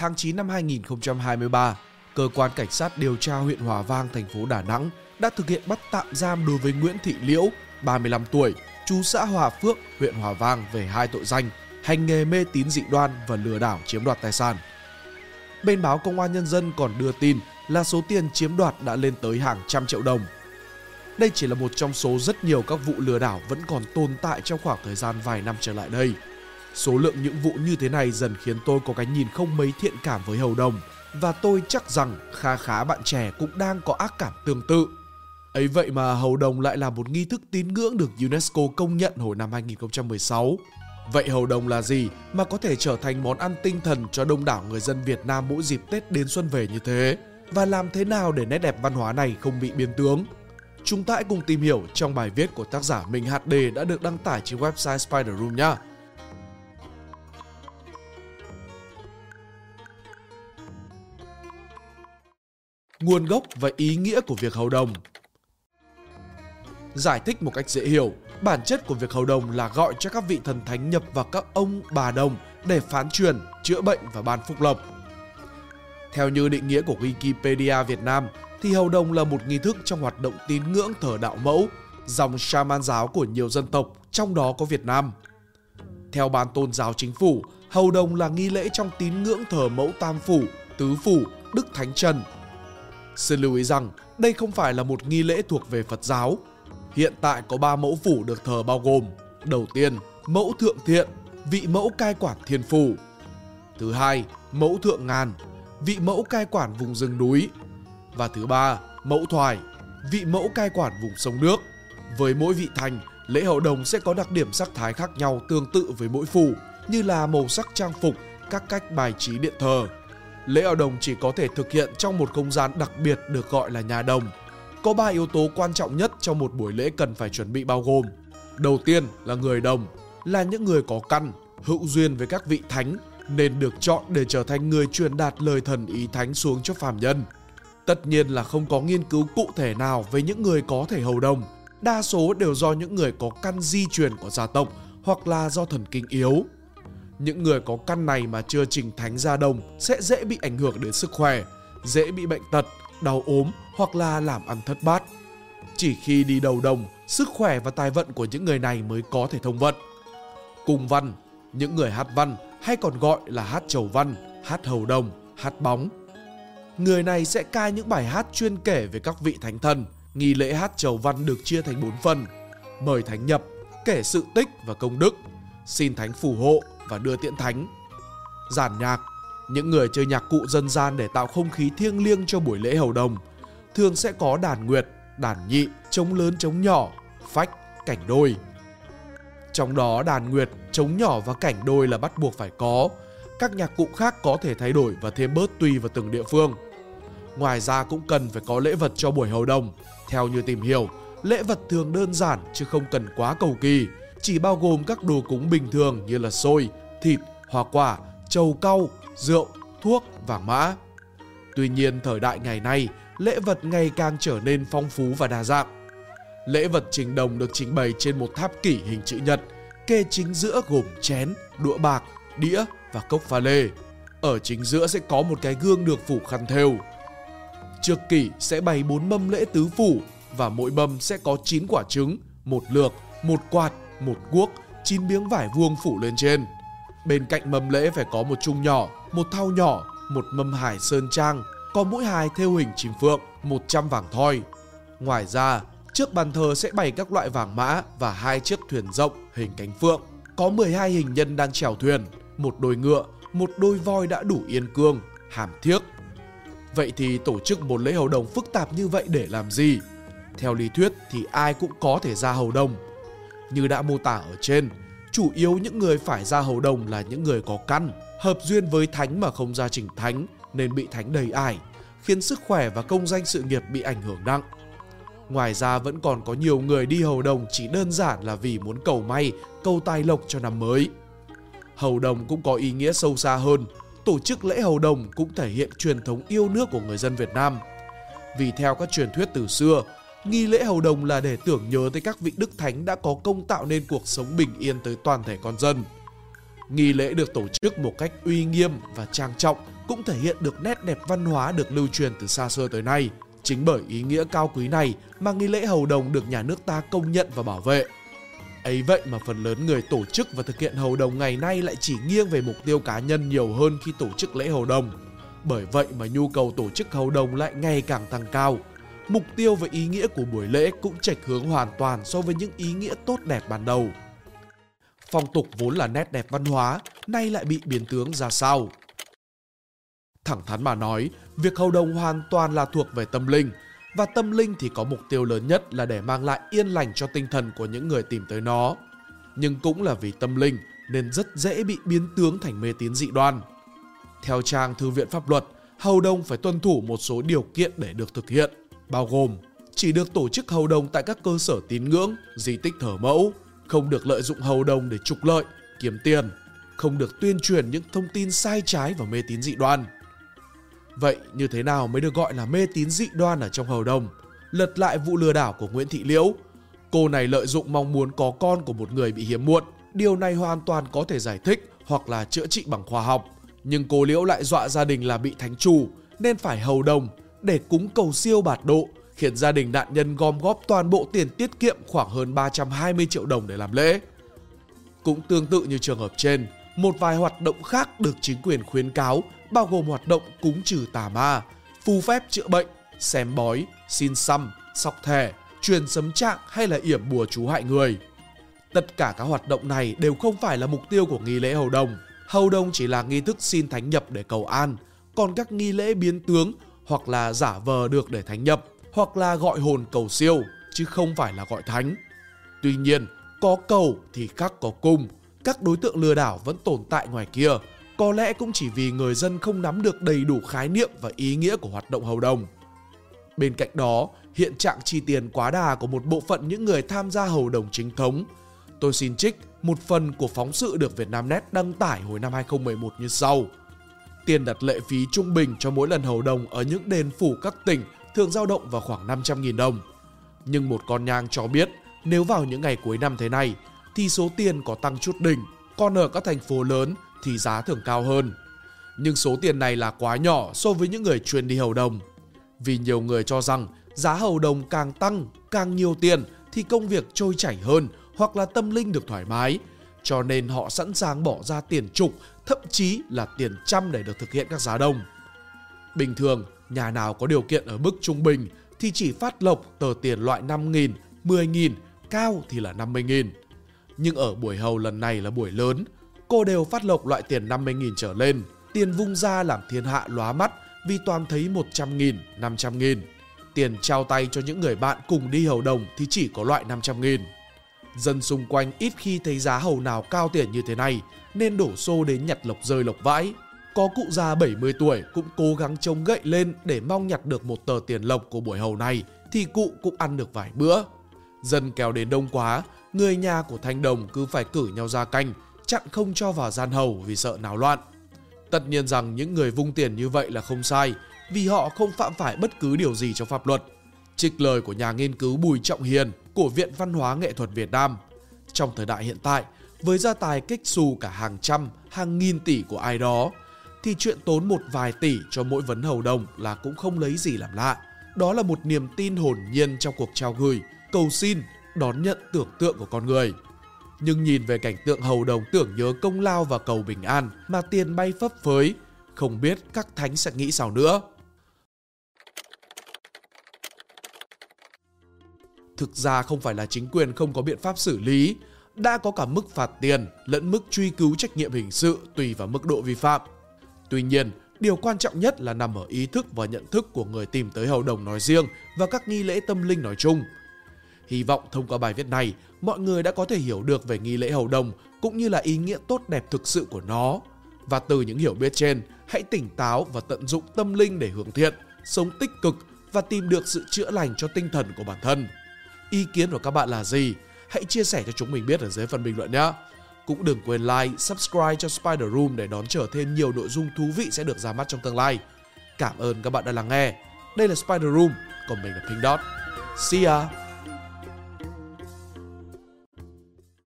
tháng 9 năm 2023, cơ quan cảnh sát điều tra huyện Hòa Vang, thành phố Đà Nẵng đã thực hiện bắt tạm giam đối với Nguyễn Thị Liễu, 35 tuổi, chú xã Hòa Phước, huyện Hòa Vang về hai tội danh hành nghề mê tín dị đoan và lừa đảo chiếm đoạt tài sản. Bên báo Công an Nhân dân còn đưa tin là số tiền chiếm đoạt đã lên tới hàng trăm triệu đồng. Đây chỉ là một trong số rất nhiều các vụ lừa đảo vẫn còn tồn tại trong khoảng thời gian vài năm trở lại đây. Số lượng những vụ như thế này dần khiến tôi có cái nhìn không mấy thiện cảm với hầu đồng và tôi chắc rằng khá khá bạn trẻ cũng đang có ác cảm tương tự. Ấy vậy mà hầu đồng lại là một nghi thức tín ngưỡng được UNESCO công nhận hồi năm 2016. Vậy hầu đồng là gì mà có thể trở thành món ăn tinh thần cho đông đảo người dân Việt Nam mỗi dịp Tết đến xuân về như thế? Và làm thế nào để nét đẹp văn hóa này không bị biến tướng? Chúng ta hãy cùng tìm hiểu trong bài viết của tác giả Minh HD đã được đăng tải trên website Spider Room nhé. Nguồn gốc và ý nghĩa của việc hầu đồng Giải thích một cách dễ hiểu, bản chất của việc hầu đồng là gọi cho các vị thần thánh nhập vào các ông bà đồng để phán truyền, chữa bệnh và ban phúc lộc. Theo như định nghĩa của Wikipedia Việt Nam, thì hầu đồng là một nghi thức trong hoạt động tín ngưỡng thờ đạo mẫu, dòng shaman giáo của nhiều dân tộc, trong đó có Việt Nam. Theo ban tôn giáo chính phủ, hầu đồng là nghi lễ trong tín ngưỡng thờ mẫu tam phủ, tứ phủ, đức thánh trần. Xin lưu ý rằng đây không phải là một nghi lễ thuộc về Phật giáo. Hiện tại có 3 mẫu phủ được thờ bao gồm Đầu tiên, mẫu thượng thiện, vị mẫu cai quản thiên phủ. Thứ hai, mẫu thượng ngàn, vị mẫu cai quản vùng rừng núi. Và thứ ba, mẫu thoải, vị mẫu cai quản vùng sông nước. Với mỗi vị thành, lễ hậu đồng sẽ có đặc điểm sắc thái khác nhau tương tự với mỗi phủ, như là màu sắc trang phục, các cách bài trí điện thờ. Lễ ao đồng chỉ có thể thực hiện trong một không gian đặc biệt được gọi là nhà đồng. Có ba yếu tố quan trọng nhất trong một buổi lễ cần phải chuẩn bị bao gồm. Đầu tiên là người đồng, là những người có căn, hữu duyên với các vị thánh nên được chọn để trở thành người truyền đạt lời thần ý thánh xuống cho phàm nhân. Tất nhiên là không có nghiên cứu cụ thể nào về những người có thể hầu đồng, đa số đều do những người có căn di truyền của gia tộc hoặc là do thần kinh yếu. Những người có căn này mà chưa trình thánh ra đồng sẽ dễ bị ảnh hưởng đến sức khỏe, dễ bị bệnh tật, đau ốm hoặc là làm ăn thất bát. Chỉ khi đi đầu đồng, sức khỏe và tài vận của những người này mới có thể thông vận. Cùng văn, những người hát văn hay còn gọi là hát chầu văn, hát hầu đồng, hát bóng. Người này sẽ cai những bài hát chuyên kể về các vị thánh thần. Nghi lễ hát chầu văn được chia thành 4 phần. Mời thánh nhập, kể sự tích và công đức, xin thánh phù hộ và đưa tiễn thánh. Giản nhạc, những người chơi nhạc cụ dân gian để tạo không khí thiêng liêng cho buổi lễ hầu đồng. Thường sẽ có đàn nguyệt, đàn nhị, trống lớn trống nhỏ, phách, cảnh đôi. Trong đó đàn nguyệt, trống nhỏ và cảnh đôi là bắt buộc phải có. Các nhạc cụ khác có thể thay đổi và thêm bớt tùy vào từng địa phương. Ngoài ra cũng cần phải có lễ vật cho buổi hầu đồng. Theo như tìm hiểu, lễ vật thường đơn giản chứ không cần quá cầu kỳ, chỉ bao gồm các đồ cúng bình thường như là xôi, thịt, hoa quả, trầu cau, rượu, thuốc, và mã. Tuy nhiên thời đại ngày nay, lễ vật ngày càng trở nên phong phú và đa dạng. Lễ vật trình đồng được trình bày trên một tháp kỷ hình chữ nhật, kê chính giữa gồm chén, đũa bạc, đĩa và cốc pha lê. Ở chính giữa sẽ có một cái gương được phủ khăn thêu. Trước kỷ sẽ bày bốn mâm lễ tứ phủ và mỗi mâm sẽ có 9 quả trứng, một lược, một quạt, một guốc, chín miếng vải vuông phủ lên trên. Bên cạnh mâm lễ phải có một chung nhỏ, một thau nhỏ, một mâm hải sơn trang, có mũi hài theo hình chim phượng, 100 vàng thoi. Ngoài ra, trước bàn thờ sẽ bày các loại vàng mã và hai chiếc thuyền rộng hình cánh phượng. Có 12 hình nhân đang chèo thuyền, một đôi ngựa, một đôi voi đã đủ yên cương, hàm thiếc. Vậy thì tổ chức một lễ hầu đồng phức tạp như vậy để làm gì? Theo lý thuyết thì ai cũng có thể ra hầu đồng. Như đã mô tả ở trên, chủ yếu những người phải ra hầu đồng là những người có căn, hợp duyên với thánh mà không ra trình thánh nên bị thánh đầy ải, khiến sức khỏe và công danh sự nghiệp bị ảnh hưởng nặng. Ngoài ra vẫn còn có nhiều người đi hầu đồng chỉ đơn giản là vì muốn cầu may, cầu tài lộc cho năm mới. Hầu đồng cũng có ý nghĩa sâu xa hơn, tổ chức lễ hầu đồng cũng thể hiện truyền thống yêu nước của người dân Việt Nam. Vì theo các truyền thuyết từ xưa, nghi lễ hầu đồng là để tưởng nhớ tới các vị đức thánh đã có công tạo nên cuộc sống bình yên tới toàn thể con dân. Nghi lễ được tổ chức một cách uy nghiêm và trang trọng, cũng thể hiện được nét đẹp văn hóa được lưu truyền từ xa xưa tới nay. Chính bởi ý nghĩa cao quý này mà nghi lễ hầu đồng được nhà nước ta công nhận và bảo vệ. Ấy vậy mà phần lớn người tổ chức và thực hiện hầu đồng ngày nay lại chỉ nghiêng về mục tiêu cá nhân nhiều hơn khi tổ chức lễ hầu đồng. Bởi vậy mà nhu cầu tổ chức hầu đồng lại ngày càng tăng cao. Mục tiêu và ý nghĩa của buổi lễ cũng chệch hướng hoàn toàn so với những ý nghĩa tốt đẹp ban đầu. Phong tục vốn là nét đẹp văn hóa, nay lại bị biến tướng ra sao? Thẳng thắn mà nói, việc hầu đồng hoàn toàn là thuộc về tâm linh, và tâm linh thì có mục tiêu lớn nhất là để mang lại yên lành cho tinh thần của những người tìm tới nó. Nhưng cũng là vì tâm linh nên rất dễ bị biến tướng thành mê tín dị đoan. Theo trang Thư viện Pháp luật, hầu đồng phải tuân thủ một số điều kiện để được thực hiện, bao gồm chỉ được tổ chức hầu đồng tại các cơ sở tín ngưỡng, di tích thờ mẫu, không được lợi dụng hầu đồng để trục lợi, kiếm tiền, không được tuyên truyền những thông tin sai trái và mê tín dị đoan. Vậy như thế nào mới được gọi là mê tín dị đoan ở trong hầu đồng? Lật lại vụ lừa đảo của Nguyễn Thị Liễu. Cô này lợi dụng mong muốn có con của một người bị hiếm muộn. Điều này hoàn toàn có thể giải thích hoặc là chữa trị bằng khoa học. Nhưng cô Liễu lại dọa gia đình là bị thánh chủ nên phải hầu đồng để cúng cầu siêu bạt độ khiến gia đình nạn nhân gom góp toàn bộ tiền tiết kiệm khoảng hơn 320 triệu đồng để làm lễ. Cũng tương tự như trường hợp trên, một vài hoạt động khác được chính quyền khuyến cáo bao gồm hoạt động cúng trừ tà ma, phù phép chữa bệnh, xem bói, xin xăm, sọc thẻ, truyền sấm trạng hay là yểm bùa chú hại người. Tất cả các hoạt động này đều không phải là mục tiêu của nghi lễ hầu đồng. Hầu đồng chỉ là nghi thức xin thánh nhập để cầu an, còn các nghi lễ biến tướng hoặc là giả vờ được để thánh nhập hoặc là gọi hồn cầu siêu chứ không phải là gọi thánh. Tuy nhiên, có cầu thì khắc có cung, các đối tượng lừa đảo vẫn tồn tại ngoài kia, có lẽ cũng chỉ vì người dân không nắm được đầy đủ khái niệm và ý nghĩa của hoạt động hầu đồng. Bên cạnh đó, hiện trạng chi tiền quá đà của một bộ phận những người tham gia hầu đồng chính thống. Tôi xin trích một phần của phóng sự được Vietnamnet đăng tải hồi năm 2011 như sau. Tiền đặt lệ phí trung bình cho mỗi lần hầu đồng ở những đền phủ các tỉnh thường dao động vào khoảng 500.000 đồng. Nhưng một con nhang cho biết nếu vào những ngày cuối năm thế này thì số tiền có tăng chút đỉnh, còn ở các thành phố lớn thì giá thường cao hơn. Nhưng số tiền này là quá nhỏ so với những người chuyên đi hầu đồng. Vì nhiều người cho rằng giá hầu đồng càng tăng, càng nhiều tiền thì công việc trôi chảy hơn hoặc là tâm linh được thoải mái. Cho nên họ sẵn sàng bỏ ra tiền chục, thậm chí là tiền trăm để được thực hiện các giá đông. Bình thường, nhà nào có điều kiện ở mức trung bình thì chỉ phát lộc tờ tiền loại 5.000, 10.000, cao thì là 50.000. Nhưng ở buổi hầu lần này là buổi lớn, cô đều phát lộc loại tiền 50.000 trở lên. Tiền vung ra làm thiên hạ lóa mắt vì toàn thấy 100.000, 500.000. Tiền trao tay cho những người bạn cùng đi hầu đồng thì chỉ có loại 500.000. Dân xung quanh ít khi thấy giá hầu nào cao tiền như thế này nên đổ xô đến nhặt lộc rơi lộc vãi. Có cụ già 70 tuổi cũng cố gắng chống gậy lên để mong nhặt được một tờ tiền lộc của buổi hầu này thì cụ cũng ăn được vài bữa. Dân kéo đến đông quá, người nhà của Thanh Đồng cứ phải cử nhau ra canh, chặn không cho vào gian hầu vì sợ náo loạn. Tất nhiên rằng những người vung tiền như vậy là không sai, vì họ không phạm phải bất cứ điều gì trong pháp luật. Trích lời của nhà nghiên cứu Bùi Trọng Hiền của Viện Văn hóa Nghệ thuật Việt Nam. Trong thời đại hiện tại, với gia tài kích xù cả hàng trăm, hàng nghìn tỷ của ai đó, thì chuyện tốn một vài tỷ cho mỗi vấn hầu đồng là cũng không lấy gì làm lạ. Đó là một niềm tin hồn nhiên trong cuộc trao gửi, cầu xin, đón nhận tưởng tượng của con người. Nhưng nhìn về cảnh tượng hầu đồng tưởng nhớ công lao và cầu bình an mà tiền bay phấp phới, không biết các thánh sẽ nghĩ sao nữa. Thực ra không phải là chính quyền không có biện pháp xử lý, đã có cả mức phạt tiền lẫn mức truy cứu trách nhiệm hình sự tùy vào mức độ vi phạm. Tuy nhiên, điều quan trọng nhất là nằm ở ý thức và nhận thức của người tìm tới hầu đồng nói riêng và các nghi lễ tâm linh nói chung. Hy vọng thông qua bài viết này, mọi người đã có thể hiểu được về nghi lễ hầu đồng cũng như là ý nghĩa tốt đẹp thực sự của nó. Và từ những hiểu biết trên, hãy tỉnh táo và tận dụng tâm linh để hưởng thiện, sống tích cực và tìm được sự chữa lành cho tinh thần của bản thân. Ý kiến của các bạn là gì? Hãy chia sẻ cho chúng mình biết ở dưới phần bình luận nhé. Cũng đừng quên like, subscribe cho Spider Room để đón chờ thêm nhiều nội dung thú vị sẽ được ra mắt trong tương lai. Cảm ơn các bạn đã lắng nghe. Đây là Spider Room, còn mình là Pink Dot. See ya!